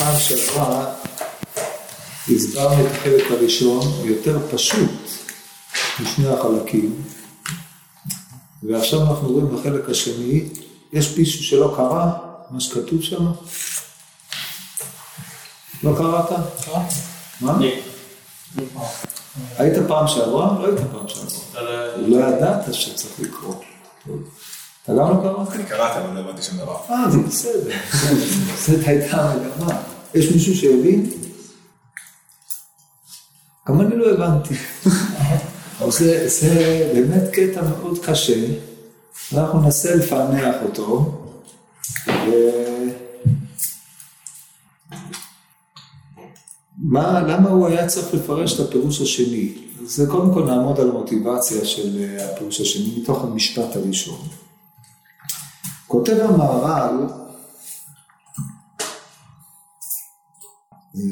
פעם שעברה הסברנו את החלק הראשון יותר פשוט משני החלקים, ועכשיו אנחנו רואים בחלק השני, יש מישהו שלא קרא מה שכתוב שם? לא קראת? מה? היית פעם שעברה? לא היית פעם שעברה. לא ידעת שצריך לקרוא. אתה גם לא קראת? אני קראתי, אבל לא הבנתי שום דבר. אה, זה בסדר. זאת הייתה המגמה. יש מישהו שהבין? גם אני לא הבנתי. אבל זה, זה באמת קטע מאוד קשה, ואנחנו ננסה לפענח אותו. ו... מה, למה הוא היה צריך לפרש את הפירוש השני? זה קודם כל נעמוד על המוטיבציה של אה, הפירוש השני מתוך המשפט הראשון. כותב המהר"ל, אה,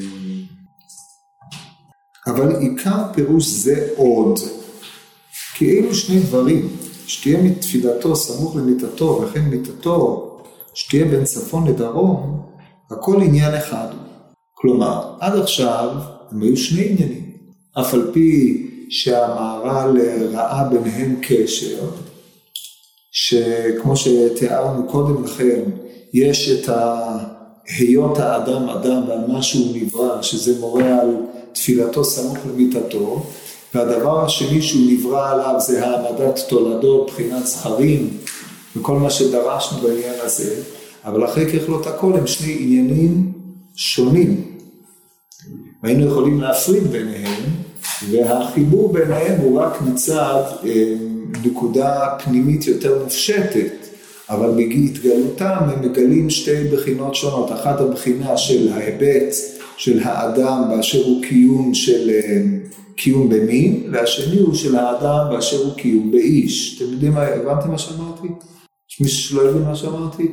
אבל עיקר פירוש זה עוד, כי אלו שני דברים, שתהיה מתפילתו סמוך למיטתו וכן מיטתו שתהיה בין צפון לדרום, הכל עניין אחד. כלומר, עד עכשיו הם היו שני עניינים, אף על פי שהמהר"ל ראה ביניהם קשר, שכמו שתיארנו קודם לכן, יש את היות האדם אדם ועל מה שהוא נברא, שזה מורה על תפילתו סמוך למיטתו, והדבר השני שהוא נברא עליו זה העמדת תולדות, בחינת זכרים וכל מה שדרשנו בעניין הזה, אבל אחרי ככלות הכל הם שני עניינים שונים. והיינו יכולים להפריד ביניהם, והחיבור ביניהם הוא רק מצד אה, נקודה פנימית יותר מופשטת, אבל בהתגלותם הם מגלים שתי בחינות שונות, אחת הבחינה של ההיבט של האדם באשר הוא קיום של אה, קיום במין, והשני הוא של האדם באשר הוא קיום באיש. אתם יודעים מה, הבנתם מה שאמרתי? יש מישהו שלא הבין מה שאמרתי?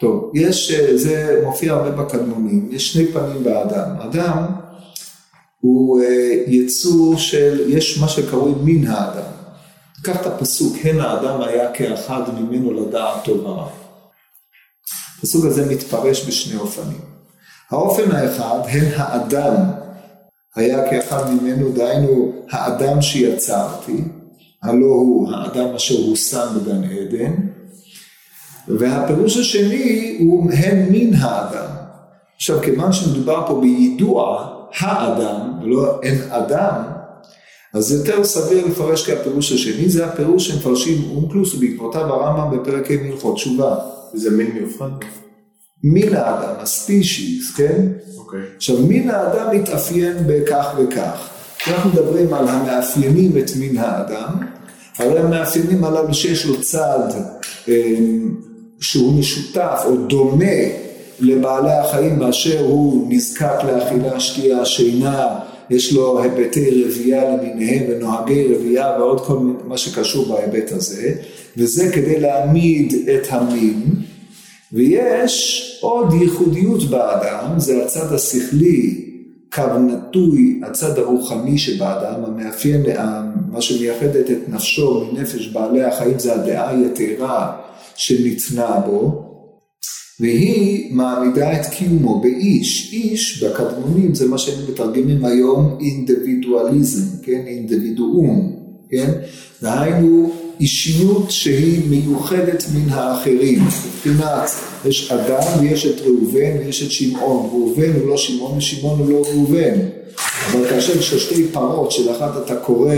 טוב, יש, אה, זה מופיע הרבה בקדמונים, יש שני פנים באדם. אדם הוא אה, יצור של, יש מה שקרוי מין האדם. קח את הפסוק, הן האדם היה כאחד ממנו לדעת טוב ורע. הפסוק הזה מתפרש בשני אופנים. האופן האחד, הן האדם היה כאחד ממנו, דהיינו האדם שיצרתי, הלא הוא האדם אשר הושם בגן עדן, והפירוש השני הוא הם מין האדם. עכשיו כיוון שמדובר פה ביידוע האדם ולא אין אדם, אז יותר סביר לפרש כהפירוש השני, זה הפירוש שמפרשים אונקלוס ובעקבותיו הרמב"ם בפרק ה' הלכות תשובה. זה מין מיוחד? מין האדם, הספישיס, כן? אוקיי. עכשיו מין האדם מתאפיין בכך וכך. אנחנו מדברים על המאפיינים את מין האדם, הרי המאפיינים הללו שיש לו צד אה, שהוא משותף או דומה לבעלי החיים באשר הוא נזקק לאכילה, שתייה, שינה, יש לו היבטי רבייה למיניהם ונוהגי רבייה ועוד כל מיני, מה שקשור בהיבט הזה, וזה כדי להעמיד את המין, ויש עוד ייחודיות באדם, זה הצד השכלי, קו נטוי, הצד הרוחני שבאדם, המאפיין, מה שמייחדת את נפשו מנפש בעלי החיים זה הדעה היתרה שניתנה בו, והיא מעמידה את קיומו באיש. איש בקדמונים זה מה שהם מתרגמים היום אינדיבידואליזם, כן? אינדיבידואום, כן? דהיינו אישיות שהיא מיוחדת מן האחרים. מבחינת, יש אדם ויש את ראובן ויש את שמעון. ראובן הוא לא שמעון ושמעון הוא לא ראובן. אבל כאשר יש שתי פרות שלאחת אתה קורא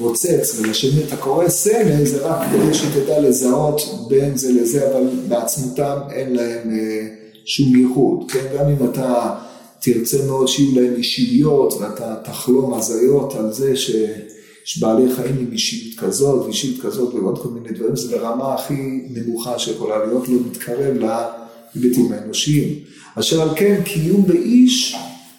פוצץ ולשני אתה קורא סמל זה רק כדי שתדע לזהות בין זה לזה אבל בעצמותם אין להם אה, שום ייחוד, כן? גם אם אתה תרצה מאוד שיהיו להם אישיות ואתה תחלום הזיות על זה שיש בעלי חיים עם אישיות כזאת ואישיות כזאת ועוד כל מיני דברים, זה ברמה הכי נמוכה שיכולה להיות, לא מתקרב להיבטים האנושיים. אשר על כן קיום באיש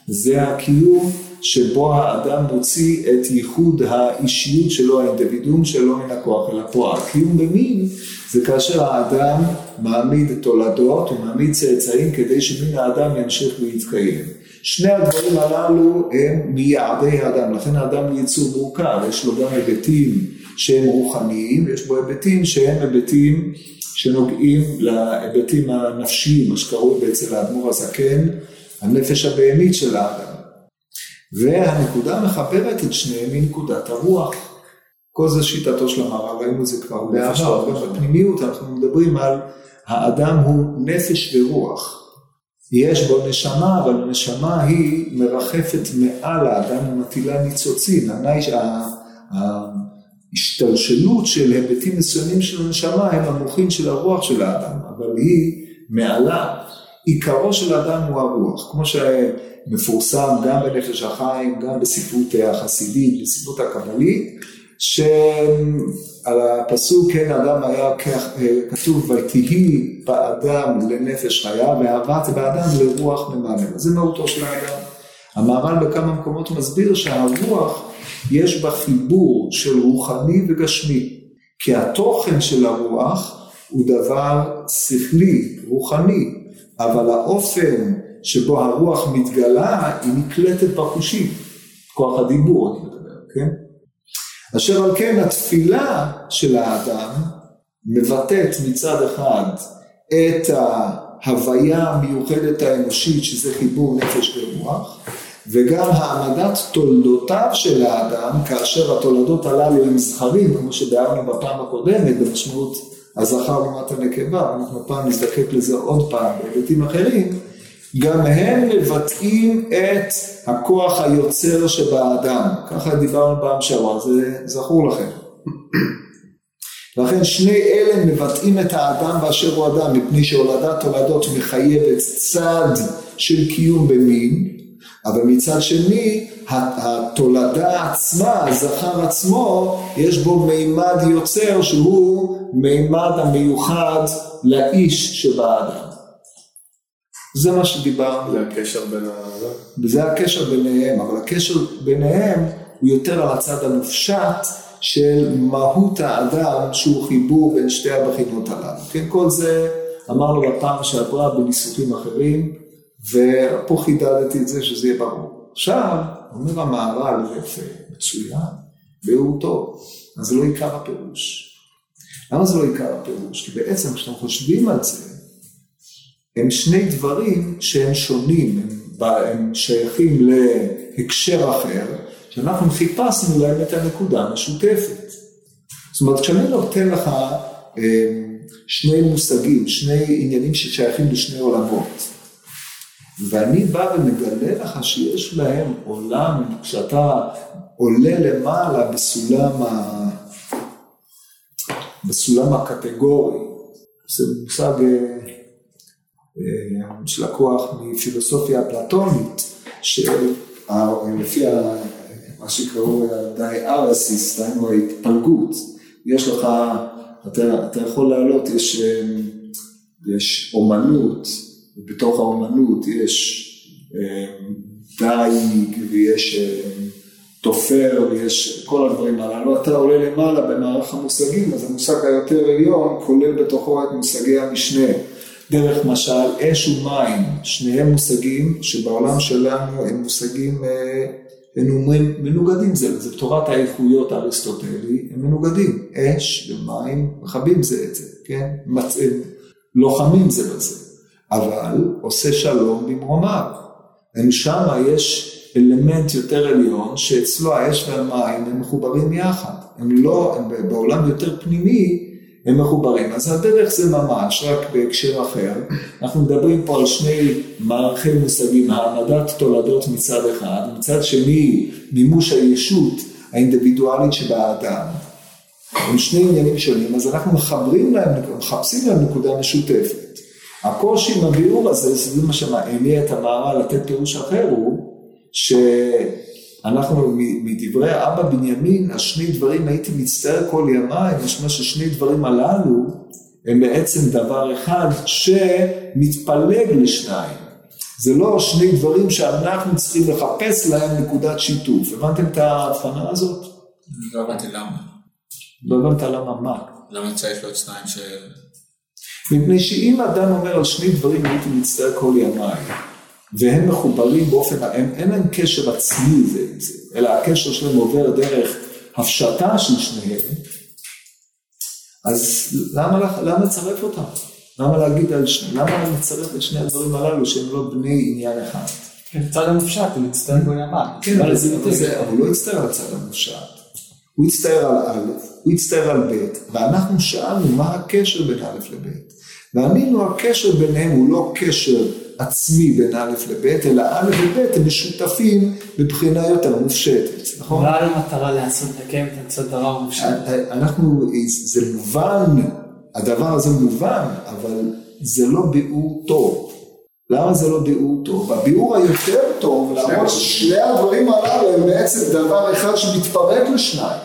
זה הקיום שבו האדם מוציא את ייחוד האישיות שלו, האינדיבידום שלו מן הכוח אל הפועל. קיום במין זה כאשר האדם מעמיד תולדות, הוא מעמיד צאצאים כדי שמין האדם ימשיך ויתקיים. שני הדברים הללו הם מיעדי האדם, לכן האדם הוא יצור מורכב, יש לו גם היבטים שהם רוחניים, ויש בו היבטים שהם היבטים שנוגעים להיבטים הנפשיים, מה שקרוי אצל האדמו"ר הזקן, הנפש הבהמית של האדם. והנקודה המחברת את שניהם היא נקודת הרוח. כל זה שיטתו של המהר"ל, ראינו את זה כבר בעבר, בפנימיות אנחנו מדברים על האדם הוא נפש ורוח. יש בו נשמה, אבל הנשמה היא מרחפת מעל האדם ומטילה ניצוצין. ההשתלשלות של היבטים מסוימים של הנשמה הם המוחין של הרוח של האדם, אבל היא מעלה. עיקרו של האדם הוא הרוח, כמו שמפורסם גם בנפש החיים, גם בספרות החסידית, בספרות הקבלית, שעל הפסוק כן אדם היה כתוב ותהי באדם לנפש חיה ואהבת באדם לרוח ממלא, זה מהותו של האדם. המהר"ל בכמה מקומות מסביר שהרוח יש בה חיבור של רוחני וגשמי, כי התוכן של הרוח הוא דבר שכלי, רוחני, אבל האופן שבו הרוח מתגלה היא נקלטת בחושים, כוח הדיבור אני מדבר, כן? אשר על כן התפילה של האדם מבטאת מצד אחד את ההוויה המיוחדת האנושית שזה חיבור נפש ורוח וגם העמדת תולדותיו של האדם כאשר התולדות הללו הם זכרים כמו שביארנו בפעם הקודמת במשמעות הזכר לעומת הנקבה אנחנו פעם נזדקק לזה עוד פעם בהיבטים אחרים גם הם מבטאים את הכוח היוצר שבאדם. ככה דיברנו פעם שעברה, זה זכור לכם. לכן שני אלה מבטאים את האדם באשר הוא אדם, מפני שהולדת הולדות מחייבת צד של קיום במין, אבל מצד שני התולדה עצמה, הזכר עצמו, יש בו מימד יוצר שהוא מימד המיוחד לאיש שבאדם. זה מה שדיברנו. זה הקשר בין ה... וזה הקשר ביניהם, אבל הקשר ביניהם הוא יותר על הצד המופשט של מהות האדם שהוא חיבור בין שתי הבחינות הללו. כן, כל זה אמרנו בפעם שעברה בניסוחים אחרים, ופה חידדתי את זה שזה יהיה ברור. עכשיו, אומר המהר"ל, יפה, מצוין, והוא טוב, אז זה לא עיקר הפירוש. למה זה לא עיקר הפירוש? כי בעצם כשאתם חושבים על זה, הם שני דברים שהם שונים, הם שייכים להקשר אחר, שאנחנו חיפשנו להם את הנקודה המשותפת. זאת אומרת, כשאני נותן לך אה, שני מושגים, שני עניינים ששייכים לשני עולמות, ואני בא ומגלה לך שיש להם עולם, כשאתה עולה למעלה בסולם, ה... בסולם הקטגורי, זה מושג אה, שלקוח מפילוסופיה אפלטונית, שלפי מה שקראו דיארסיס, דהיינו ההתפלגות, יש לך, אתה, אתה יכול לעלות, יש, יש אומנות, ובתוך האומנות יש דייג ויש תופר ויש כל הדברים הללו, אתה עולה למעלה במערך המושגים, אז המושג היותר עליון כולל בתוכו את מושגי המשנה. דרך משל אש ומים, שניהם מושגים שבעולם שלנו הם מושגים, אה, הם מנוגדים. זה לזה, תורת האיכויות האריסטוטלי, הם מנוגדים, אש ומים מכבים זה את זה, כן, מצאים, לוחמים זה בזה, אבל עושה שלום במרומיו, הם שמה יש אלמנט יותר עליון שאצלו האש והמים הם מחוברים יחד, הם לא, הם בעולם יותר פנימי הם מחוברים. אז הדרך זה ממש, רק בהקשר אחר, אנחנו מדברים פה על שני מערכי מושגים, העמדת תולדות מצד אחד, מצד שני מימוש הישות האינדיבידואלית שבאדם. הם שני עניינים שונים, אז אנחנו מחברים להם, מחפשים להם נקודה משותפת. הקושי עם הביאור הזה, זה מה שהניע את המהר"ל לתת פירוש אחר, הוא ש... אנחנו מדברי אבא בנימין, השני דברים הייתי מצטער כל ימיי, משמע ששני דברים הללו הם בעצם דבר אחד שמתפלג לשניים. זה לא שני דברים שאנחנו צריכים לחפש להם נקודת שיתוף. הבנתם את ההבחנה הזאת? לא הבנתי למה. לא הבנת למה מה? למה צריך להיות שניים ש... מפני שאם אדם אומר על שני דברים הייתי מצטער כל ימיי, והם מחוברים באופן, הם, אין להם קשר עצמי זה עם זה, אלא הקשר שלהם עובר דרך הפשטה של שניהם, אז למה, לך- למה לצרף אותם? למה להגיד על שני, למה לצרף את שני הדברים הללו שהם לא בני עניין אחד? כן, צד המופשט, הוא מצטער בו ימה. כן, אבל, הוא לא הצטער על הצד המושט. הוא הצטער על א', הוא הצטער על ב', ואנחנו שאלנו מה הקשר בין א' לב'. וענינו הקשר ביניהם הוא לא קשר עצמי בין א' לב', אלא א' וב' הם משותפים מבחינה יותר מופשטת, נכון? לא היה לו מטרה לעשות, לקיים את הצד הרע המופשט. אנחנו, זה מובן, הדבר הזה מובן, אבל זה לא ביאור טוב. למה זה לא ביאור טוב? הביאור היותר טוב, למרות ששני הדברים הללו הם בעצם דבר אחד שמתפרק לשניים.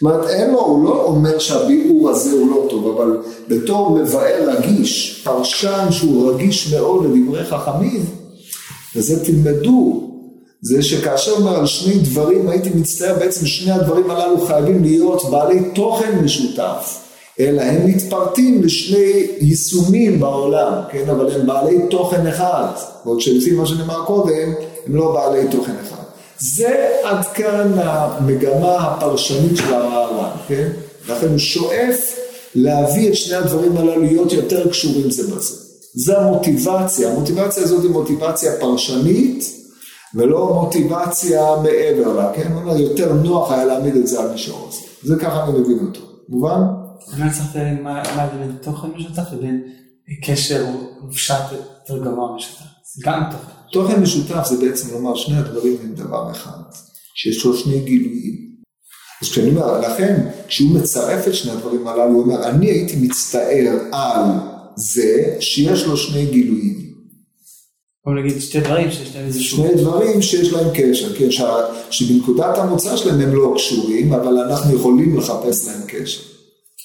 זאת אומרת, אין לו, הוא לא אומר שהביאור הזה הוא לא טוב, אבל בתור מבאר רגיש, פרשן שהוא רגיש מאוד לדברי חכמים, וזה תלמדו, זה שכאשר אומר על שני דברים, הייתי מצטער, בעצם שני הדברים הללו חייבים להיות בעלי תוכן משותף. אלא הם מתפרטים לשני יישומים בעולם, כן, אבל הם בעלי תוכן אחד, ועוד שלפי מה שנאמר קודם, הם לא בעלי תוכן אחד. זה עד כאן המגמה הפרשנית של הרער"ן, כן? לכן הוא שואף להביא את שני הדברים הללו להיות יותר קשורים זה בזה. זה המוטיבציה, המוטיבציה הזאת היא מוטיבציה פרשנית, ולא מוטיבציה מעבר לה, כן? יותר נוח היה להעמיד את זה על מישור הזה. זה ככה אני מבין אותו. מובן? אני לא הצלחתי להבין מה ההבדל בין תוכן משותף לבין קשר מופשט יותר גבוה משותף. זה גם תוכן. תוכן משותף זה בעצם לומר שני הדברים הם דבר אחד, שיש לו שני גילויים. אז כשאני אומר, לכן, כשהוא מצרף את שני הדברים הללו, הוא אומר, אני הייתי מצטער על זה שיש לו שני גילויים. בוא נגיד שתי דברים שיש להם איזשהו... שני דברים שיש להם קשר, כן, ש... שבנקודת המוצא שלהם הם לא קשורים, אבל אנחנו יכולים לחפש להם קשר.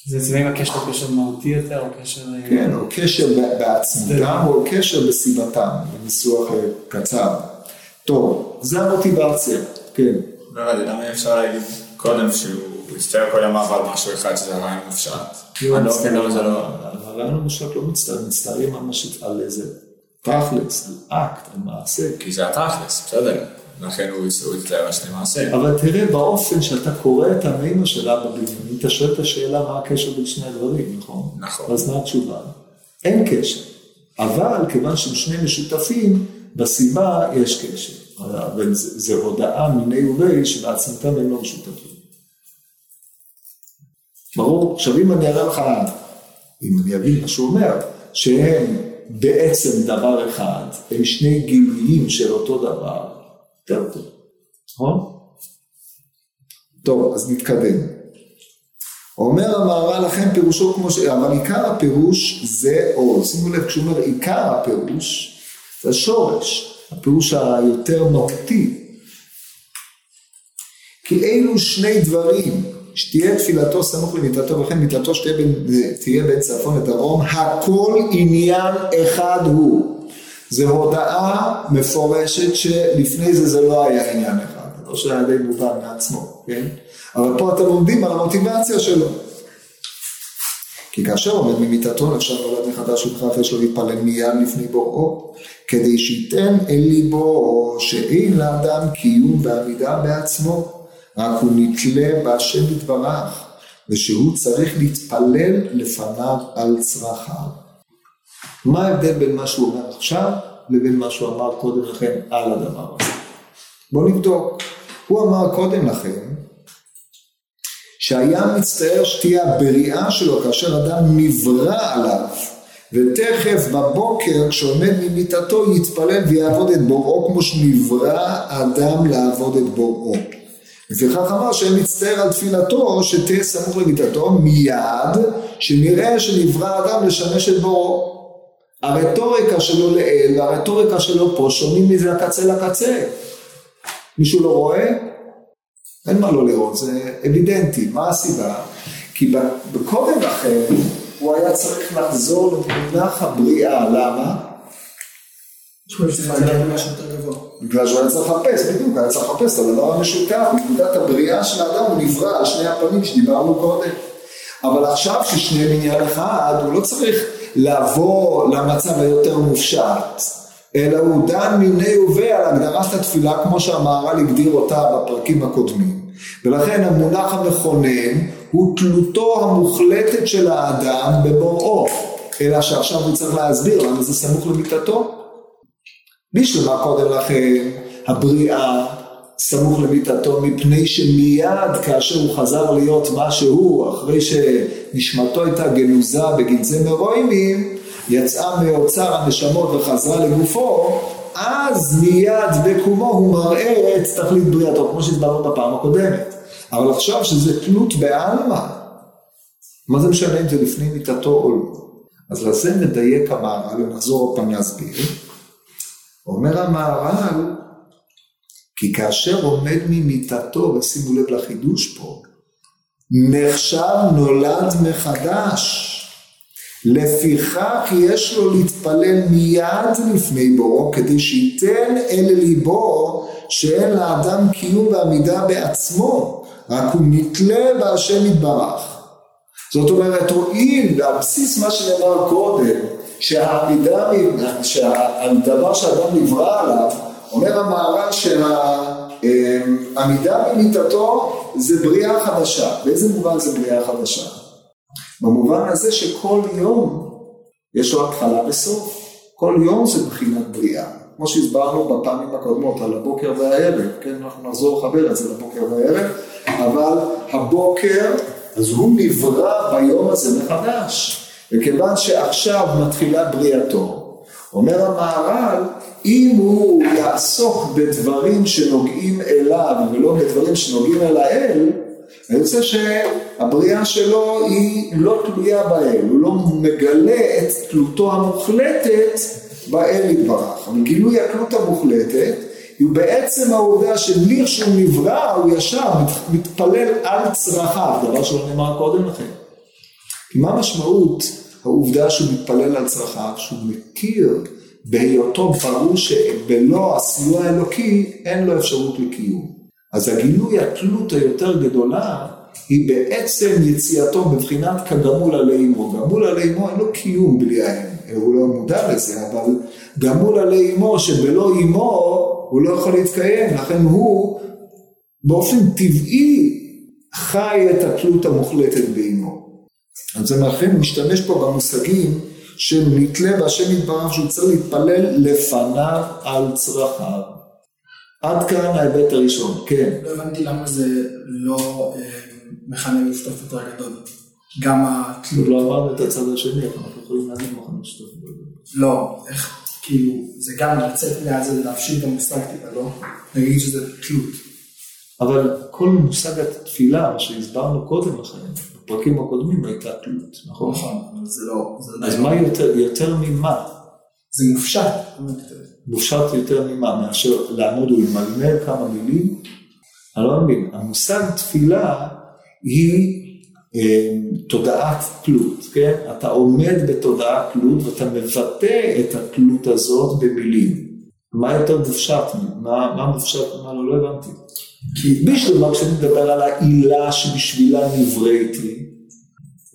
זה אצלם הקשר הוא קשר מהותי יותר, או קשר... אה, כן, או קשר בעצמותם, או קשר בסיבתם, בניסוח אה, קצר. טוב, זה המוטיבציה, כן. לא יודע, למה אי אפשר להגיד קודם שהוא הצטער כל ימיו על משהו אחד שזה רעיון מופשט? אני לא מבין למה זה לא... אבל לנו למשל לא מצטערים, מצטערים על על איזה תכלס, על אקט, על מעשה. כי זה התכלס, בסדר. לכן הוא הצטער על שני מעשים. אבל תראה באופן שאתה קורא את המימה של אבא בנימין, אתה שואל את השאלה מה הקשר בין שני הדברים, נכון? נכון. אז מה התשובה? אין קשר. אבל כיוון שהם שני משותפים, בסיבה יש קשר. אבל זה הודעה מיני ובי שבעצמתם הם לא משותפים. ברור? עכשיו אם אני אראה לך, אם אני אבין מה שהוא אומר, שהם בעצם דבר אחד, הם שני גילויים של אותו דבר, יותר טוב, נכון? טוב, אז נתקדם. אומר המהר"ל לכן פירושו כמו ש... אבל עיקר הפירוש זה עוז. שימו לב, כשהוא אומר עיקר הפירוש, זה השורש, הפירוש היותר מהותי. כי אלו שני דברים, שתהיה תפילתו סמוך למיטתו וכן מיטתו שתהיה בין, תהיה בין צפון לדרום, הכל עניין אחד הוא. זו הודעה מפורשת שלפני זה זה לא היה עניין אחד, לא שהיה די מובן מעצמו, כן? אבל פה אתם לומדים על המוטיבציה שלו. כי כאשר עומד ממיטתו נחשב נולד מחדש ובכך יש לו להתפלל מיד לפני בוראו, כדי שייתן אל ליבו שאין לאדם קיום ועמידה בעצמו, רק הוא נתלה בהשם יתברך, ושהוא צריך להתפלל לפניו על צרכיו. מה ההבדל בין מה שהוא אומר עכשיו לבין מה שהוא אמר קודם לכן על הדבר הזה? בואו נבדוק. הוא אמר קודם לכן שהיה מצטער שתהיה הבריאה שלו כאשר אדם נברא עליו ותכף בבוקר כשעומד ממיטתו יתפלל ויעבוד את בוראו כמו שנברא אדם לעבוד את בוראו. לפיכך אמר שהיה מצטער על תפילתו שתהיה סמוך למיטתו מיד שנראה שנברא אדם לשמש את בוראו. הרטוריקה שלו לאל והרטוריקה שלו פה שונים מזה הקצה לקצה. מישהו לא רואה? אין מה לא לראות, זה אבידנטי. מה הסיבה? כי בקודם לכן הוא היה צריך לחזור למונח הבריאה. למה? בגלל שהוא היה צריך לחפש, בדיוק, היה צריך לחפש את הדבר המשותף, נקודת הבריאה של האדם הוא נברא על שני הפנים שדיברנו קודם. אבל עכשיו ששניהם עניין אחד, הוא לא צריך לבוא למצב היותר מופשט, אלא הוא דן מיני ובה על הגדרת התפילה כמו שהמהר"ל הגדיר אותה בפרקים הקודמים. ולכן המונח המכונן הוא תלותו המוחלטת של האדם בבוראו, אלא שעכשיו הוא צריך להסביר למה זה סמוך למיטתו. בשלמה קודם לכן הבריאה סמוך למיטתו מפני שמיד כאשר הוא חזר להיות מה שהוא אחרי שנשמתו הייתה גנוזה בגנזי מרוימים יצאה מאוצר הנשמות וחזרה לגופו אז מיד בקומו הוא מראה את תכלית בריאתו כמו שהסברנו בפעם הקודמת. אבל עכשיו שזה תלות בעלמא מה זה משנה אם זה לפני מיטתו או לא? אז לזה נדייק המהר"ל ונחזור עוד פעם להסביר. אומר המהר"ל כי כאשר עומד ממיטתו, ושימו לב לחידוש פה, נחשב נולד מחדש. לפיכך יש לו להתפלל מיד לפני בוראו, כדי שייתן אל ליבו שאין לאדם קיום ועמידה בעצמו, רק הוא נתלה בהשם יתברך. זאת אומרת, רואים, ועל בסיס מה שנאמר קודם, שהעמידה, שהדבר שאדם נברא עליו, אומר המהר"ל שהעמידה במיטתו זה בריאה חדשה. באיזה מובן זה בריאה חדשה? במובן הזה שכל יום יש לו התחלה וסוף. כל יום זה בחינת בריאה. כמו שהסברנו בפעמים הקודמות על הבוקר והערב, כן, אנחנו נחזור לחבר את זה לבוקר והערב, אבל הבוקר, אז הוא נברא ביום הזה מחדש. וכיוון שעכשיו מתחילה בריאתו, אומר המהר"ל, אם הוא יעסוק בדברים שנוגעים אליו ולא בדברים שנוגעים אל האל, אני רוצה שהבריאה שלו היא לא תלויה באל, הוא לא מגלה את תלותו המוחלטת באל יתברך. גילוי התלות המוחלטת היא בעצם העובדה שלכשהוא נברא הוא ישר מתפלל על צרכיו, דבר שלא נאמר קודם לכן. מה משמעות העובדה שהוא מתפלל על צרכיו, שהוא מכיר בהיותו ברור שבלא הסיוע האלוקי אין לו אפשרות לקיום. אז הגילוי התלות היותר גדולה היא בעצם יציאתו בבחינת כגמול עלי אמו. גמול עלי אמו אין לו קיום בלי האם, הוא לא מודע לזה, אבל גמול עלי אמו שבלא אמו הוא לא יכול להתקיים, לכן הוא באופן טבעי חי את התלות המוחלטת באמו. אז זה לכן משתמש פה במושגים שנתלה בהשם יתברך שהוא צריך להתפלל לפניו על צרכיו. עד כאן ההיבט הראשון, כן. לא הבנתי למה זה לא אה, מכנה משותף יותר גדול. גם התלות. לא אמרנו את הצד השני, אבל אנחנו יכולים להגיד מכנה משותף. לא, איך, כאילו, זה גם לצאת מהזה, להפשיל את המושג טיפה, לא? נגיד שזה תלות. אבל כל מושג התפילה, שהסברנו קודם לכן, בפרקים הקודמים הייתה תלות, נכון? נכון, אבל זה לא... זה אז מה יותר, יותר ממה? זה מופשט. מופשט יותר ממה? מאשר לעמוד ולמלמל כמה מילים? אני לא מבין. המושג תפילה היא אה, תודעת תלות, כן? אתה עומד בתודעת תלות ואתה מבטא את התלות הזאת במילים. מה יותר מופשט? מה, מה מופשט? מה לא, לא הבנתי. כי בשלמה כשאני מדבר על העילה שבשבילה נבראתי,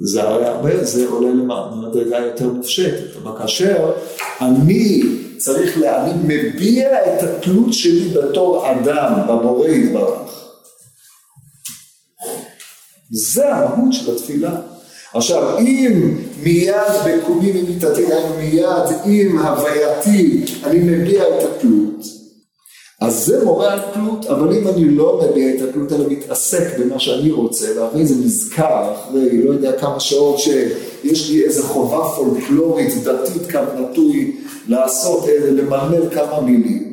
זה הרי הרבה, זה עולה למדרגה יותר מופשטת, אבל כאשר אני צריך, אני מביע את התלות שלי בתור אדם, במורה יתברך. זה המהות של התפילה. עכשיו, אם מיד בקומי ממיתתי, מיד עם הווייתי, אני מביע את התלות, אז זה מורה על תלות, אבל אם אני לא מביע את התלות, אלא מתעסק במה שאני רוצה, ואחרי זה נזכר, אחרי לא יודע כמה שעות שיש לי איזה חובה פולקלורית, דתית, קו נטוי, לעשות, למלמל כמה מילים,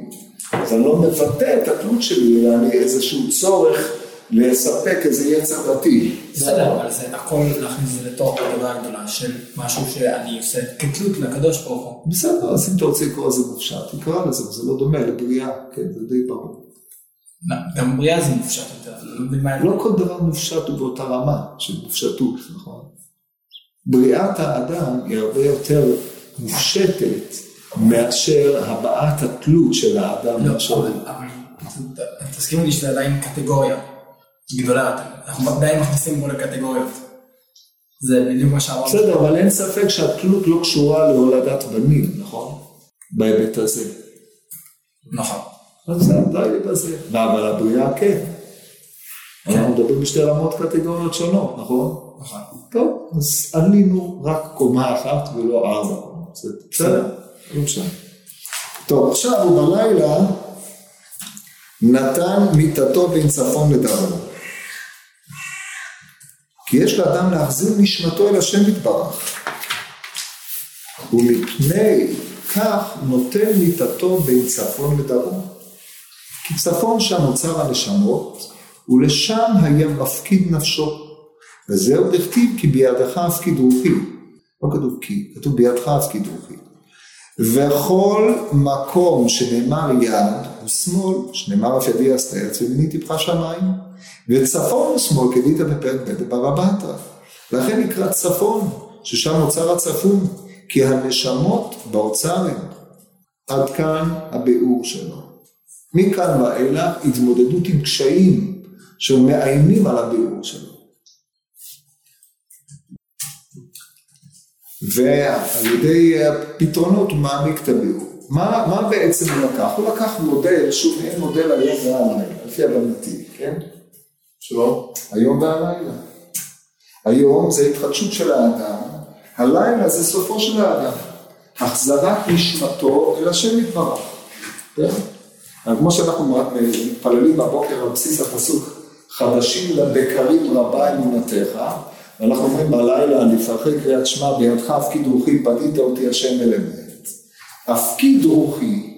אז אני לא מבטא את התלות שלי, אלא אני איזשהו צורך לספק איזה יצר דתי. בסדר, אבל זה הכל להכניס את זה לתוך הדבר הגדולה של משהו שאני עושה כתלות לקדוש ברוך הוא. בסדר, אז אם אתה רוצה לקרוא לזה מופשט, תקרא לזה, זה לא דומה לבריאה, כן, זה די ברור. גם בריאה זה מופשט יותר, לא, לא כל דבר מופשט הוא באותה רמה של מופשטות, נכון? בריאת האדם היא הרבה יותר מופשטת מאשר הבעת התלות של האדם. לא, אבל תסכים לי שזה עדיין קטגוריה. גדולה, אנחנו עדיין מכניסים פה לקטגוריות. זה בדיוק מה שאמרנו. בסדר, אבל אין ספק שהתלות לא קשורה להולדת בנים, נכון? בהיבט הזה. נכון. אז זה די לי בזה. אבל הבריאה כן. אנחנו מדברים בשתי רמות קטגוריות שונות, נכון? נכון. טוב, אז עלינו רק קומה אחת ולא ארבע קומות. בסדר? לא משנה. טוב, עכשיו בלילה נתן מיטתו בין צפון לדרום. כי יש לאדם להחזיר נשמתו אל השם יתברך. ומפני כך נותן מיטתו בין צפון לדרום. כי צפון שם אוצר הנשמות, ולשם היה מפקיד נפשו. וזהו דכתיב כי בידך הפקיד רוחי. לא כתוב כי, כתוב בידך הפקיד רוחי. וכל מקום שנאמר יד הוא שמאל, שנאמר אף עשתה ארץ ומיני טיפחה שמיים. וצפון ושמאל כדית בפרק ב' ברבתרא. לכן נקרא צפון, ששם אוצר הצפון, כי הנשמות באוצר הם. עד כאן הביאור שלו. מכאן ואילך התמודדות עם קשיים שמאיימים על הביאור שלו. ועל ידי הפתרונות הוא מעמיק את הביאור. מה, מה בעצם הוא לקח? הוא לקח מודל, שוב מעין מודל היום והלילה, לפי הבנתי, כן? שלא? היום והלילה. היום זה התחדשות של האדם, הלילה זה סופו של האדם. החזרת נשמתו אל השם יתברך. כן? כמו שאנחנו מתפללים בבוקר על בסיס הפסוק חדשים לבקרים רבה אמונתך, ואנחנו אומרים בלילה לפרחי קריאת שמע בידך הפקיד רוחי פדית אותי השם אל אמת. הפקיד רוחי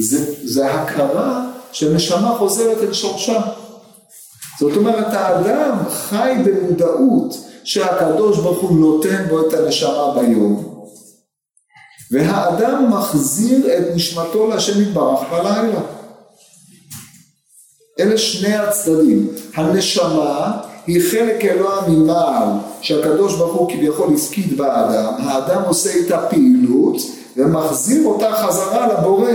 זה, זה הכרה שנשמה חוזרת אל שורשה. זאת אומרת האדם חי במודעות שהקדוש ברוך הוא נותן בו את הנשמה ביום והאדם מחזיר את נשמתו להשם יתברך בלילה. אלה שני הצדדים. הנשמה היא חלק אלוה ממעל שהקדוש ברוך הוא כביכול הפקיד באדם, האדם עושה איתה פעילות ומחזיר אותה חזרה לבורא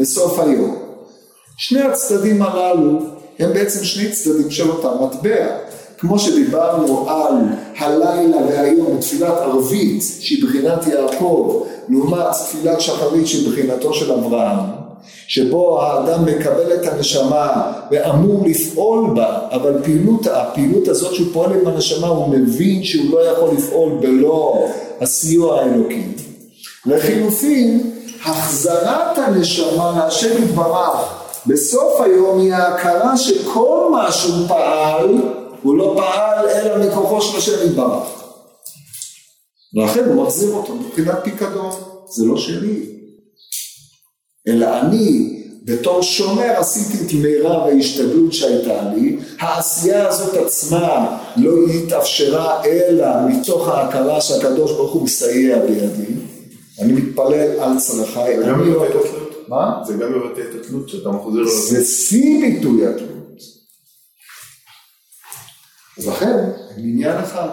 בסוף היום. שני הצדדים הללו הם בעצם שני צדדים של אותה מטבע. כמו שדיברנו על הלילה והיום בתפילת ערבית שהיא בחינת יעקב לעומת תפילת שחרית שהיא בחינתו של אברהם שבו האדם מקבל את הנשמה ואמור לפעול בה אבל פעילות, הפעילות הזאת שהוא פועל עם הנשמה הוא מבין שהוא לא יכול לפעול בלא הסיוע האלוקי לחילופין החזרת הנשמה להשם יתברך בסוף היום היא ההכרה שכל מה שהוא פעל, הוא לא פעל אלא מכוחו של השם יתברך. ולכן הוא מחזיר אותו מבחינת פיקדון, זה לא שלי. אלא אני בתור שומר עשיתי את מירב ההשתדלות שהייתה לי, העשייה הזאת עצמה לא התאפשרה אלא מתוך ההכרה שהקדוש ברוך הוא מסייע בידי, אני מתפלל על צרכיי, אני לא... מה? זה גם מבטא את התלות שאתה מחוזר עליו. זה שיא ביטוי התלות. אז לכן, הם עניין אחד.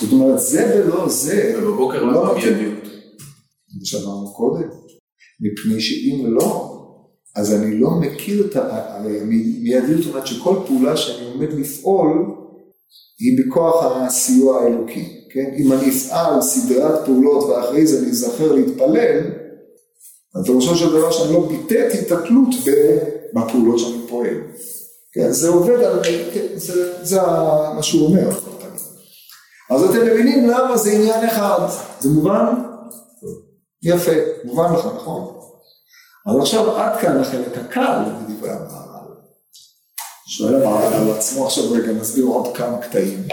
זאת אומרת, זה ולא זה. ובבוקר לא מיידיות. זה שאמרנו קודם. מפני שאם לא, אז אני לא מכיר את ה... מיידיות, זאת אומרת שכל פעולה שאני עומד לפעול, היא בכוח הסיוע האלוקי. כן? אם אני אפעל סדרת פעולות ואחרי זה אני אזכר להתפלל, אז פירושו של דבר שאני לא ביטאתי את התלות בפעולות שאני פועל. כן, זה עובד על, כן, זה, זה מה שהוא אומר. אז אתם מבינים למה זה עניין אחד, זה מובן? יפה, מובן לך, נכון? אז עכשיו עד כאן החלק הקל בדברי המהר"ל. שואל המהר"ל על עצמו, עכשיו רגע נסביר עוד כמה קטעים.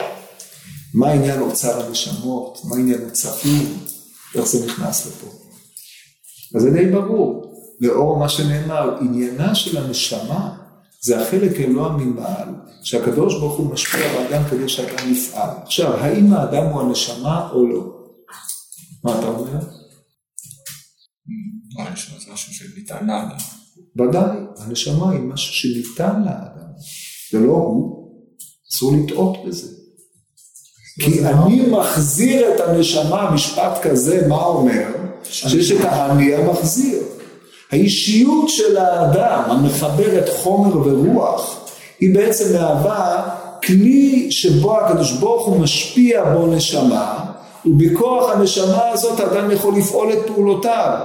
מה עניין אוצר הנשמות, מה עניין הצפים, איך זה נכנס לפה. אז זה די ברור, לאור מה שנאמר, עניינה של הנשמה זה החלק אלוה ממעל, שהקדוש ברוך הוא משפיע באדם כדי שאדם יפעל. עכשיו, האם האדם הוא הנשמה או לא? מה אתה אומר? זה משהו שניתן לאדם. ודאי, הנשמה היא משהו שניתן לאדם, זה לא הוא, אסור לטעות בזה. כי אני מחזיר את הנשמה, משפט כזה, מה אומר? שיש את האני המחזיר. האישיות של האדם המחברת חומר ורוח, היא בעצם מהווה כלי שבו הקדוש ברוך הוא משפיע בו נשמה, ובכוח הנשמה הזאת האדם יכול לפעול את פעולותיו.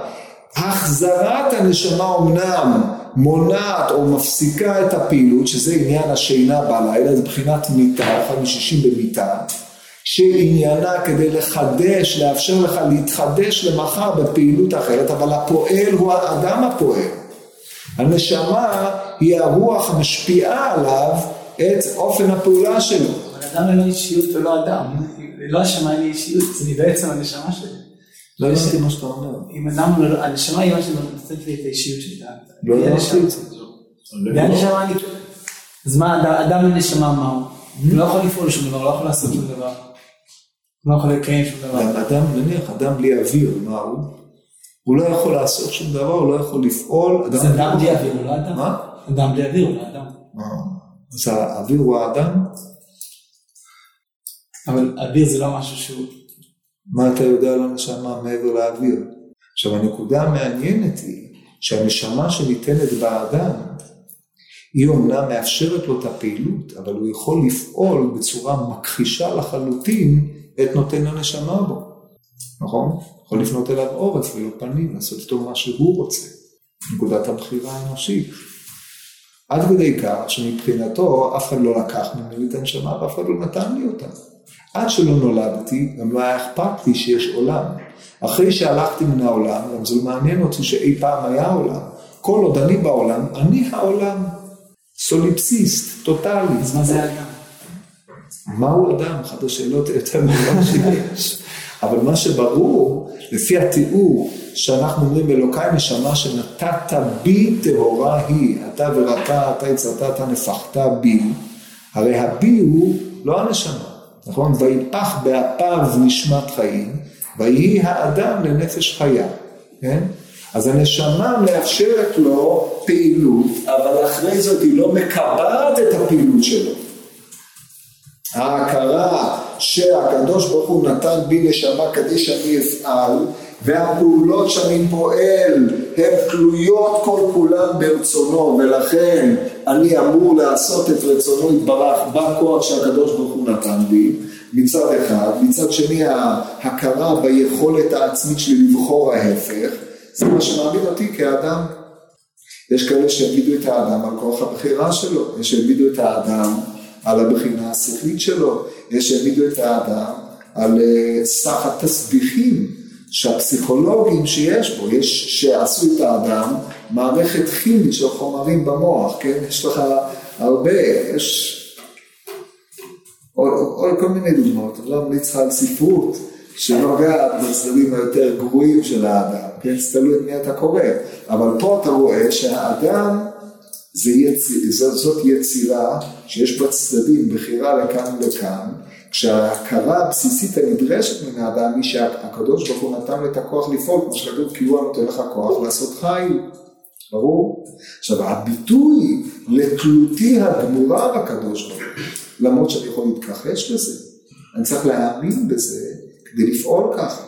החזרת הנשמה אמנם מונעת או מפסיקה את הפעילות, שזה עניין השינה בלילה, זה בחינת מיטה, אחד משישים במיטה, שעניינה כדי לחדש, לאפשר לך להתחדש למחר בפעילות אחרת, אבל הפועל הוא האדם הפועל. הנשמה היא הרוח המשפיעה עליו את אופן הפעולה שלו. אבל אדם אין לו אישיות ולא אדם, לא אין לי אישיות, זה בעצם הנשמה שלי. לא הבנתי מה שאתה אומר. אם אדם, לא- הנשמה היא מה שנותנת לי את האישיות שלי. לא הבנתי. את זה. והנשמה אני... אז מה, אדם- לנשמה מה הוא? הוא לא יכול לפעול שום דבר, לא יכול לעשות שום דבר. לא יכול לקיים שום דבר. אדם, נניח, אדם בלי אוויר, מה הוא? הוא לא יכול לעשות שום דבר, הוא לא יכול לפעול. אז אדם בלי אוויר הוא לא אדם. מה? אדם בלי אוויר הוא לא אדם. אז האוויר הוא האדם? אבל אוויר זה לא משהו שהוא... מה אתה יודע על הנשמה מעבר לאוויר? עכשיו הנקודה המעניינת היא שהנשמה שניתנת באדם היא אומנם מאפשרת לו את הפעילות, אבל הוא יכול לפעול בצורה מכחישה לחלוטין את נותן הנשמה בו, נכון? יכול לפנות אליו עורף ולא פנים, לעשות איתו מה שהוא רוצה, נקודת הבחירה האנושית. עד כדי כך שמבחינתו אף אחד לא לקח ממני את הנשמה ואף אחד לא נתן לי אותה. עד שלא נולדתי, גם לא היה אכפת לי שיש עולם. אחרי שהלכתי מן העולם, גם זה לא מעניין אותי שאי פעם היה עולם. כל עוד אני בעולם, אני העולם. סוליפסיסט, טוטאלי. אז מה זה אדם? מהו אדם? אחת השאלות היותר גדולות שיש. אבל מה שברור, לפי התיאור שאנחנו אומרים אלוקיי נשמה שנתת בי טהורה היא, אתה וראתה, אתה יצרת, אתה נפחת בי, הרי הבי הוא לא הנשמה, נכון? ויפח באפיו נשמת חיים, ויהי האדם לנפש חיה, כן? אז הנשמה מאפשרת לו פעילות, אבל אחרי זאת היא לא מקבעת את הפעילות שלו. ההכרה שהקדוש ברוך הוא נתן בי נשמה כדי שאני אפעל והפעולות שאני פועל הן תלויות כל כולן ברצונו ולכן אני אמור לעשות את רצונו יתברך בכוח שהקדוש ברוך הוא נתן בי מצד אחד, מצד שני ההכרה ביכולת העצמית שלי לבחור ההפך. זה מה שמעמיד אותי כאדם. יש כאלה שהעמידו את האדם על כוח הבחירה שלו, יש שהעמידו את האדם על הבחינה השכלית שלו, יש שהעמידו את האדם על אה, סך התסביכים שהפסיכולוגים שיש בו, יש שעשו את האדם מערכת כימית של חומרים במוח, כן? יש לך הרבה, יש או, או, או כל מיני דוגמאות, אני לא ממליץ לך על ספרות שנוגעת בצדדים היותר גרועים של האדם, כן? זה תלוי מי אתה קורא, אבל פה אתה רואה שהאדם זה יציר, זאת יצירה שיש בה צדדים, בחירה לכאן ולכאן, כשההכרה הבסיסית הנדרשת מן האדם היא שהקדוש ברוך הוא נתן את הכוח לפעול, כמו שכתוב כי הוא נותן לך כוח לעשות חיל, ברור? עכשיו הביטוי לתלותי הגמורה בקדוש ברוך הוא, למרות שאני יכול להתכחש לזה, אני צריך להאמין בזה כדי לפעול ככה.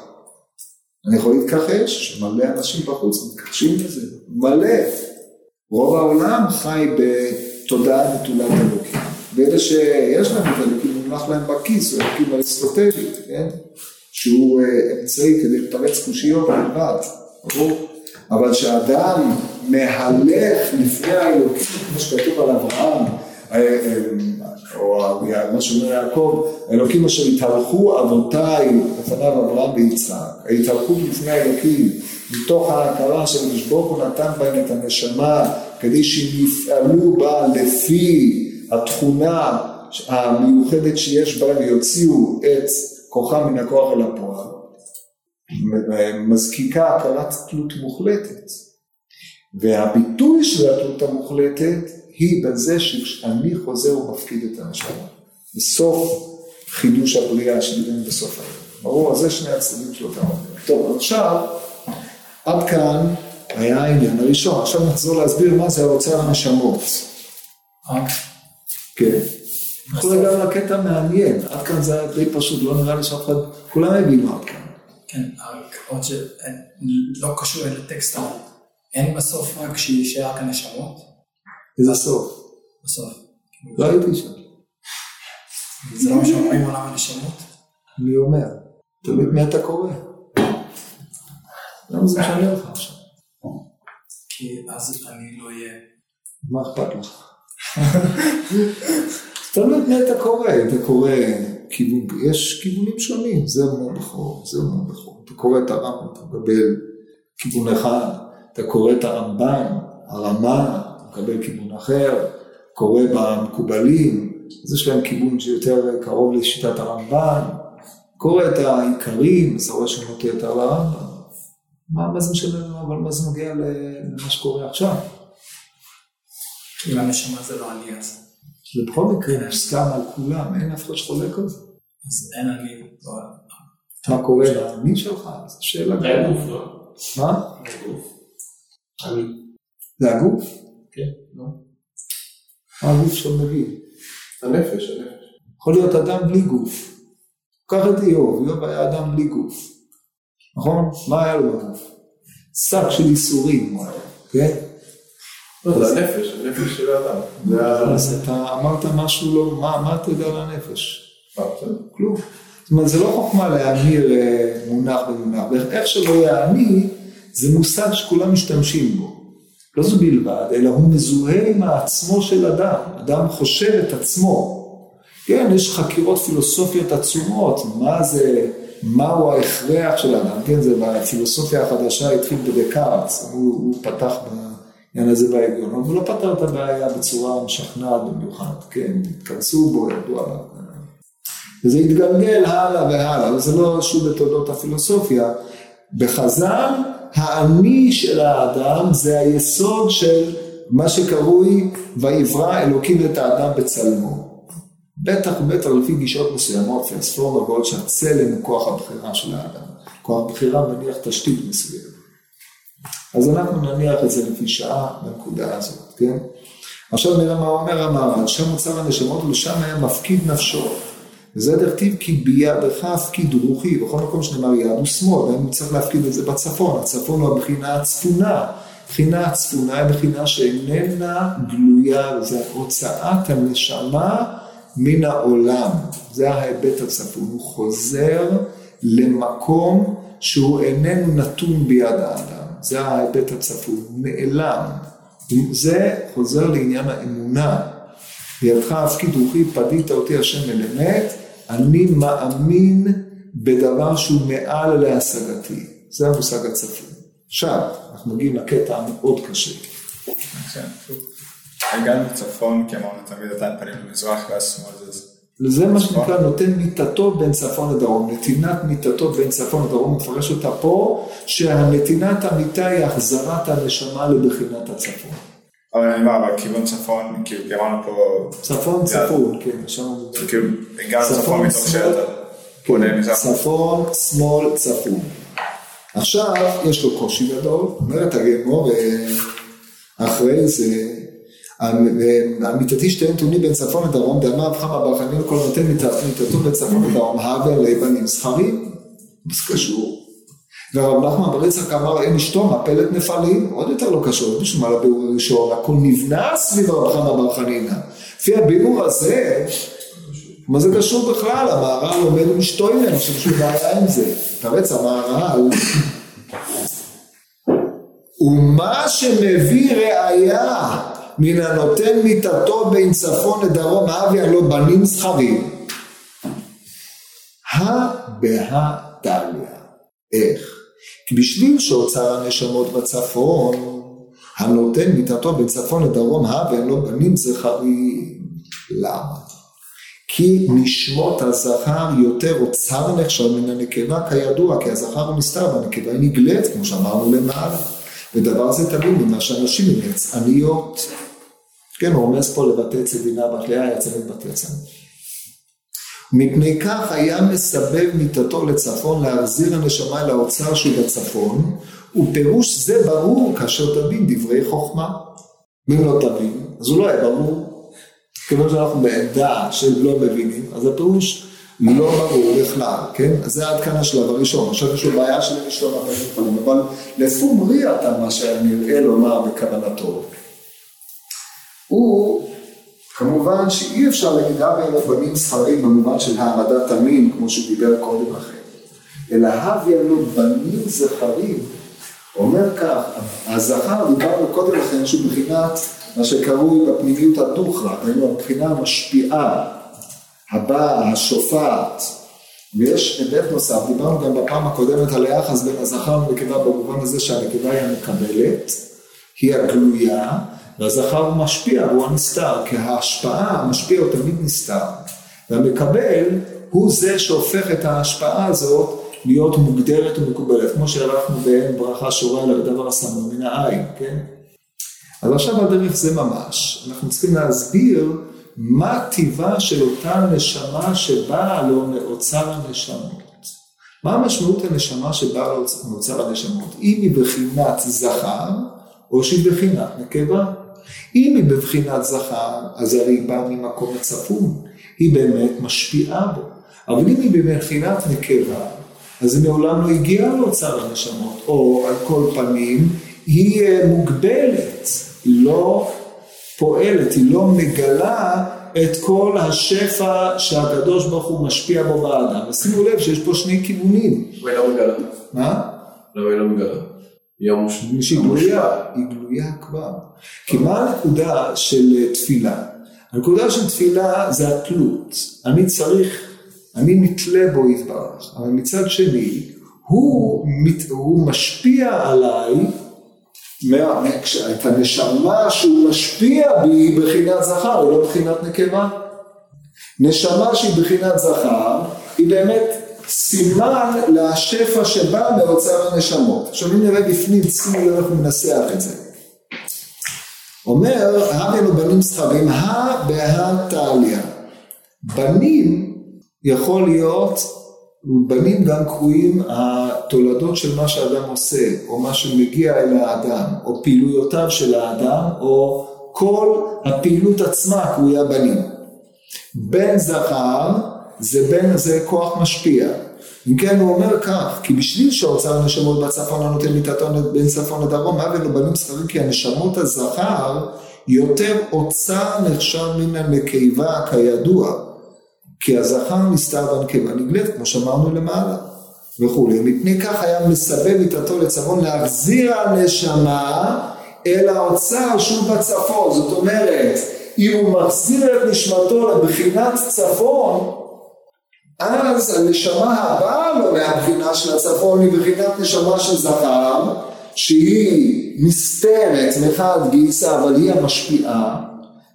אני יכול להתכחש, שמלא אנשים בחוץ מתכחשים לזה, מלא. רוב העולם חי בתודעה נטולת אלוקים. ואלה שיש להם את אלוקים מונח להם בכיס, הוא אלוקים אריסטוטלי, כן? שהוא אה, אמצעי כדי לתרץ קושיות בלבד, ברור? אבל כשאדם מהלך לפני האלוקים, כמו שכתוב על אברהם, אה, אה, או מה שאומר יעקב, האלוקים אשר התהלכו אבותיי לפניו אברהם ויצחק, ההתהלכות לפני האלוקים, מתוך ההכרה שהקדוש ברוך הוא נתן בהם את הנשמה כדי שהם יפעלו בה לפי התכונה המיוחדת שיש בהם ויוציאו את כוחם מן הכוח אל הפועל. מזקיקה הכרת תלות מוחלטת. והביטוי של התלות המוחלטת היא בזה שכשאני חוזר ומפקיד את הנשמה. בסוף חידוש הבריאה שדיברנו בסוף היום. ברור, אז זה שני הצדדים של אותם. טוב, עכשיו, עד כאן היה העניין הראשון. עכשיו נחזור להסביר מה זה האוצר הנשמות. כן. אנחנו רגע לקטע מעניין, עד כאן זה היה די פשוט, לא נראה לי שאף אחד, כולם הבינו עד כאן. כן, רק עוד שלא קשור לטקסט, אבל אין בסוף רק שישאר רק הנשמות? איזה סוף? בסוף. לא הייתי שם. זה לא מה שאומרים עולם הנשמות? אני אומר, תמיד מי אתה קורא. למה זה משנה לך עכשיו? כי אז אני לא אהיה. מה אכפת לך? תלוי את מי אתה קורא, אתה קורא כיוון, יש כיוונים שונים, זה אומר בכור, זה אומר בכור. אתה קורא את הרמב"ם, אתה מקבל כיוון אחד, אתה קורא את הרמב"ן, הרמה, אתה מקבל כיוון אחר, קורא במקובלים, אז יש להם כיוון שיותר קרוב לשיטת הרמב"ן, קורא את העיקרים, אז אתה רואה שהם נוטה יותר לרמב"ם. מה, מה זה משנה אבל מה זה נוגע למה שקורה עכשיו? אם הנשמה זה לא אני אז. זה בכל מקרה מוסכם על כולם, אין אף אחד שחולק על זה. אז אין אני. לא, מה קורה לאמין שלך? זו שאלה זה הגוף, לא? מה? הגוף. אני. זה הגוף? כן, לא. מה הגוף שלך מביא? הנפש, הנפש. יכול להיות אדם בלי גוף. קח את איוב, איוב היה אדם בלי גוף. נכון? מה היה לו בגוף? שק של ייסורים הוא היה, כן? לא, זה הנפש, הנפש של האדם. אז אתה אמרת משהו לא, מה, אתה יודע על הנפש? כלום. זאת אומרת, זה לא חוכמה להמיר מונח במונח, ואיך שלא יעני, זה מושג שכולם משתמשים בו. לא זו בלבד, אלא הוא מזוהה עם העצמו של אדם. אדם חושב את עצמו. כן, יש חקירות פילוסופיות עצומות, מה זה, מהו ההכרח של האדם, כן, זה בפילוסופיה החדשה התחיל בדקארטס, הוא, הוא פתח בעניין הזה בהגיון, אבל הוא לא פתר את הבעיה בצורה משכנעת במיוחד, כן, התכנסו בו, ידעו עליו. וזה התגלגל הלאה והלאה, אבל זה לא שוב בתולדות הפילוסופיה. בחז"ל, האני של האדם זה היסוד של מה שקרוי ויברא אלוקים את האדם בצלמו. בטח ובטח לפי גישות מסוימות, פלספורמה בעוד שהצלם הוא כוח הבחירה של האדם. כוח הבחירה מניח תשתית מסוימת. אז אנחנו נניח את זה לפי שעה בנקודה הזאת, כן? עכשיו נראה מה אומר המהר"ל, שם מוצר הנשמות ולשם היה מפקיד נפשו. וזה דכתיב כי בידך הפקיד רוחי, בכל מקום שנאמר יד הוא שמאל, ואני צריך להפקיד את זה בצפון, הצפון הוא הבחינה הצפונה. הבחינה הצפונה היא בחינה שאיננה גלויה, זה הוצאת הנשמה מן העולם, זה ההיבט הצפון, הוא חוזר למקום שהוא איננו נתון ביד האדם, זה ההיבט הצפון, הוא נעלם, זה חוזר לעניין האמונה, בידך הפקיד רוחי פדית אותי השם אל אמת, אני מאמין בדבר שהוא מעל להשגתי, זה המושג הצפון. עכשיו, אנחנו מגיעים לקטע המאוד קשה. כן. הגענו לצפון, כי אמרנו תמיד אתה פנים למזרח והשמאל זה... זה מה שנקרא נותן מיטתו בין צפון לדרום, נתינת מיטתו בין צפון לדרום, מפרש אותה פה, שהנתינת המיטה היא החזרת הנשמה לבחינת הצפון. אבל אני אומר, אבל כיוון צפון, כאילו, אמרנו פה... צפון צפון, כן, שם כאילו, הגענו צפון, מתוך. שאתה פונה מזרח. צפון, שמאל, צפון. עכשיו, יש לו קושי גדול, אומרת הגמור, אחרי זה, עמיתתי שתי נתונים בין צפון לדרום, דאמר אב חמא בר חנין כל נותן מיתתו בין צפון לדרום, הווה לבנים זכרים, זה קשור. והרב נחמן בר יצחק אמר אין אשתו מפלת נפלים, עוד יותר לא קשור, בשביל מה לביאור הראשון, הכל נבנה סביב הרב חמא בר חנינא. לפי הביאור הזה, מה זה קשור בכלל? המהר"ל עומד עם אשתו אליהם, יש שום בעיה עם זה. תרץ המהר"ל, ומה שמביא ראייה מן הנותן מיתתו בין צפון לדרום, אביה לו בנים זכרים, הא בהא תליא. איך? כי בשביל שאוצר הנשמות בצפון, הנותן מיתתו בין צפון לדרום, ואין לו בנים זכרים. למה? כי נשמות הזכר יותר אוצר נחשב מן הנקבה כידוע, כי הזכר הוא נסתר והנקבה היא נגלית, כמו שאמרנו למעלה. ודבר זה תלוי ממה שאנשים הם יצאניות. כן, הוא רומז פה לבתי צדינה בת לאה, יצאנית בת יצאנית. מפני כך היה מסבב מיתתו לצפון להחזיר הנשמה אל האוצר שהוא בצפון, ופירוש זה ברור כאשר תבין דברי חוכמה. אם לא תבין, אז הוא לא היה ברור. כיוון שאנחנו בעמדה של לא מבינים, אז הפירוש לא ברור בכלל, כן? אז זה עד כאן השלב הראשון. עכשיו יש לו בעיה של מהפנים מפעלים, אבל לפום ריאתה מה שנראה לומר בכוונתו. הוא, כמובן שאי אפשר להגיד הווה אלו בנים זכרים במובן של העמדת המין, כמו שהוא דיבר קודם לכן, אלא הווה אלו בנים זכרים, אומר כך, הזכר דיברנו קודם לכן שהוא מבחינת מה שקרוי בפנימיות הדוכרא, דהיינו הבחינה המשפיעה, הבאה, השופעת, ויש היבט נוסף, דיברנו גם בפעם הקודמת על היחס בין הזכר לנקבה במובן הזה שהנקבה היא המקבלת, היא הגלויה, והזכר הוא משפיע, הוא הנסתר, כי ההשפעה, המשפיע הוא תמיד נסתר, והמקבל הוא זה שהופך את ההשפעה הזאת להיות מוגדרת ומקובלת, כמו שהערכנו באין ברכה שורה על הדבר הסמוי מן העין, כן? אז עכשיו הדרך זה ממש, אנחנו צריכים להסביר מה טיבה של אותה נשמה שבאה לו מאוצר הנשמות. מה המשמעות הנשמה שבאה מאוצר הנשמות? אם היא בחינת זכר או שהיא בחינת נקבה. אם היא בבחינת זכר, אז הרי היא באה ממקום הצפון, היא באמת משפיעה בו. אבל אם היא בבחינת נקבה, אז היא מעולם לא הגיעה לאוצר הנשמות, או על כל פנים, היא אה, מוגבלת, היא לא פועלת, היא לא מגלה את כל השפע שהקדוש ברוך הוא משפיע בו באדם. ושימו לב שיש פה שני כיוונים. והיא לא מגלה. מה? לא, היא לא מגלה. היא המוש- שהיא גלויה, היא גלויה כבר. כי מה הנקודה של תפילה? הנקודה של תפילה זה התלות. אני צריך, אני מתלה בו יתברך, אבל מצד שני, הוא, מת, הוא משפיע עליי, מה, את הנשמה שהוא משפיע בי היא בחינת זכר, היא לא בחינת נקבה. נשמה שהיא בחינת זכר, היא באמת סימן לשפע שבא מאוצר הנשמות. עכשיו אם נראה בפנים, שימו לב איך הוא מנסח את זה. אומר, הבאנו בנים זכרים, הא בהא תעליא. בנים יכול להיות, בנים גם קרויים התולדות של מה שאדם עושה, או מה שמגיע אל האדם, או פעילויותיו של האדם, או כל הפעילות עצמה קרויה בנים. בן זכר זה בן, זה כוח משפיע. אם כן הוא אומר כך, כי בשביל שאוצר הנשמות בצפון הנותן מיתתו בין צפון לדרום, הבל בנים זכרים, כי הנשמות הזכר יותר אוצר נחשב מן הנקבה כידוע, כי הזכר נסתר בנקבה נגלית, כמו שאמרנו למעלה, וכולי. מפני כך היה מסבב מיתתו לצפון להחזיר הנשמה אל האוצר שהוא בצפון, זאת אומרת, אם הוא מחזיר את נשמתו לבחינת צפון, אז הנשמה הבאה לו מהבחינה של הצפון היא בחינת נשמה של זכר, שהיא נסתרת מחד גיסא, אבל היא המשפיעה,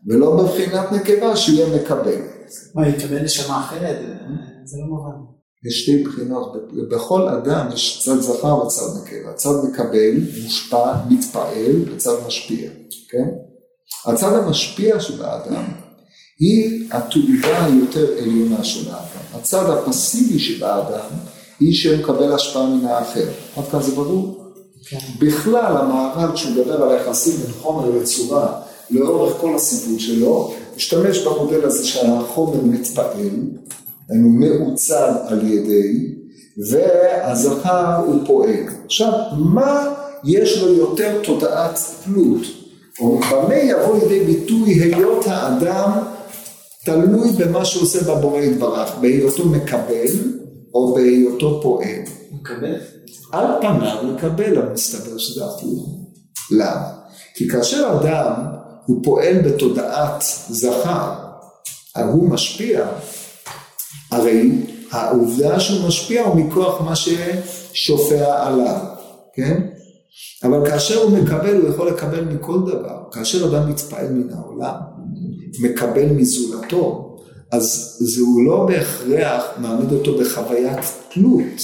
ולא בבחינת נקבה שהיא המקבלת. מה, יקבל נשמה אחרת? זה לא מובן. יש שתי בחינות, בכל אדם יש צד זכר וצד נקבה, צד מקבל, מושפע, מתפעל, וצד משפיע, כן? הצד המשפיע של האדם היא התעובה היותר עליונה של האדם. הצד הפסיבי של האדם היא שמקבל השפעה מן האחר. עד כאן זה ברור? כן. בכלל המערב כשהוא מדבר על היחסים בין חומר לצורה לאורך כל הסיפור שלו, משתמש במודל הזה שהחומר מתפעל, היינו מעוצב על ידי, והזכר הוא פועל. עכשיו, מה יש לו יותר תודעת תלות? או במה יבוא לידי ביטוי היות האדם תלוי במה שהוא עושה בבורא יתברך, בהיותו מקבל או בהיותו פועל. מקבל? על פניו מקבל, אבל מסתבר שזה הפוך. למה? כי כאשר אדם הוא פועל בתודעת זכר, הוא משפיע, הרי העובדה שהוא משפיע הוא מכוח מה ששופע עליו, כן? אבל כאשר הוא מקבל, הוא יכול לקבל מכל דבר. כאשר אדם מתפעל מן העולם, מקבל מזולתו, אז זהו לא בהכרח מעמיד אותו בחוויית תלות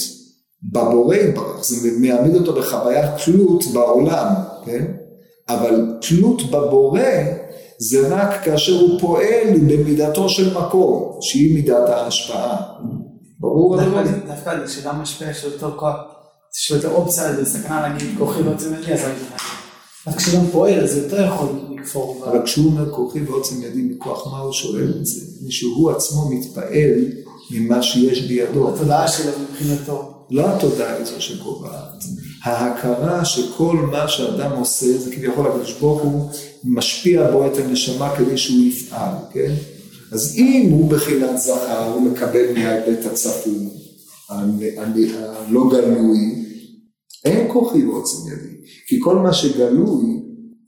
בבורא יתברך, זה מעמיד אותו בחוויית תלות בעולם, כן? אבל תלות בבורא זה רק כאשר הוא פועל במידתו של מקום, שהיא מידת ההשפעה. ברור הדבר הזה? דווקא- דווקא כשאדם משפיע יש לו יותר כוח, יש לו יותר אופציה, זה סכנה להגיד כוחי בעצם ידי, אז אני דווקא כשאדם פועל אז הוא יותר יכול ב- אבל כשהוא אומר כוחי בעוצם ידי מכוח מה הוא שואל את זה? משהוא עצמו מתפעל ממה שיש בידו. התודעה שלו מבחינתו. לא התודעה היא זו שקובעת, ההכרה שכל מה שאדם עושה זה כביכול הקדוש ברוך הוא משפיע בו את הנשמה כדי שהוא יפעל, כן? אז אם הוא בחינת זכר הוא מקבל מההיבט הנ- הלא גלוי, אין כוחי ועוצם ידי, כי כל מה שגלוי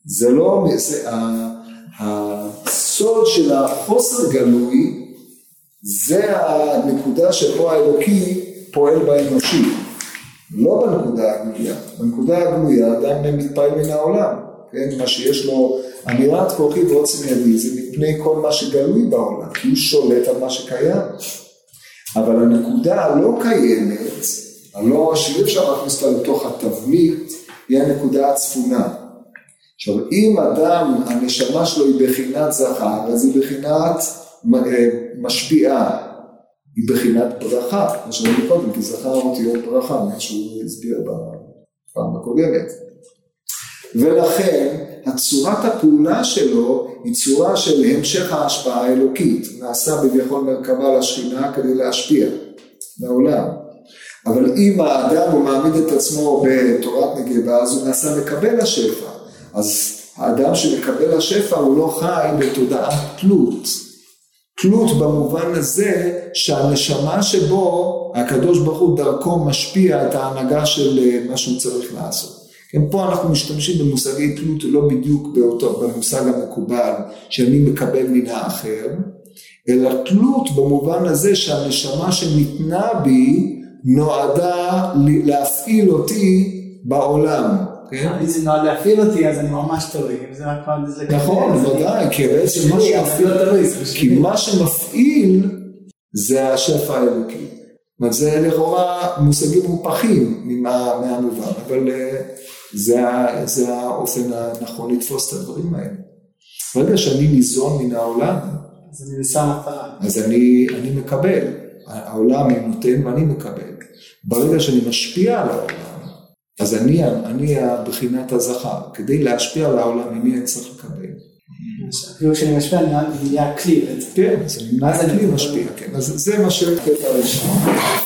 זה לא, זה, הסוד של החוסר גלוי זה הנקודה שבו האלוקי פועל באנושי, לא בנקודה הגלויה, בנקודה הגלויה אדם מתפעל מן העולם, כן, מה שיש לו אמירת כוחי ועוצם ידי זה מפני כל מה שגלוי בעולם, כי הוא שולט על מה שקיים, אבל הנקודה הלא קיימת, הלא שאי אפשר להכניס אותה לתוך התבנית, היא הנקודה הצפונה. עכשיו אם אדם, הנשמה שלו היא בחינת זכר, אז היא בחינת אה, משפיעה, היא בחינת ברכה, כמו שאמרנו קודם, כי זכר אותיות ברכה, מה שהוא הסביר בפעם הקודמת. ולכן הצורת הפעולה שלו היא צורה של המשך ההשפעה האלוקית, נעשה בביכול מרכבה לשכינה כדי להשפיע לעולם. אבל אם האדם הוא מעמיד את עצמו בתורת נגבה אז הוא נעשה מקבל השפע. אז האדם שמקבל השפע הוא לא חי בתודעת תלות. תלות במובן הזה שהנשמה שבו הקדוש ברוך הוא דרכו משפיע את ההנהגה של אה, מה שהוא צריך לעשות. כן, פה אנחנו משתמשים במושגי תלות לא בדיוק באותו, במושג המקובל שאני מקבל מן האחר, אלא תלות במובן הזה שהנשמה שניתנה בי נועדה להפעיל אותי בעולם. כן? אם זה נועד להפעיל אותי אז אני ממש תלוי, אם זה רק פעם זה נכון, ודאי, כי בעצם מה שמפעיל, כי מה שמפעיל זה השפע האלוקי. זאת אומרת, זה לכאורה מושגים מופכים מהמובן, אבל אה, זה, זה האופן הנכון לתפוס את הדברים האלה. ברגע שאני ניזון מן העולם, אז אני שם מטרה. אז אני, אני מקבל. העולם נותן ואני מקבל. ברגע שאני משפיע על העולם, אז אני, אני בחינת הזכר. כדי להשפיע על העולם, ממי אני צריך לקבל? כאילו כשאני משפיע, אני נהיה כלי כן, אז אני נהיה כלי משפיע, כן. אז זה מה שקטע ראשון.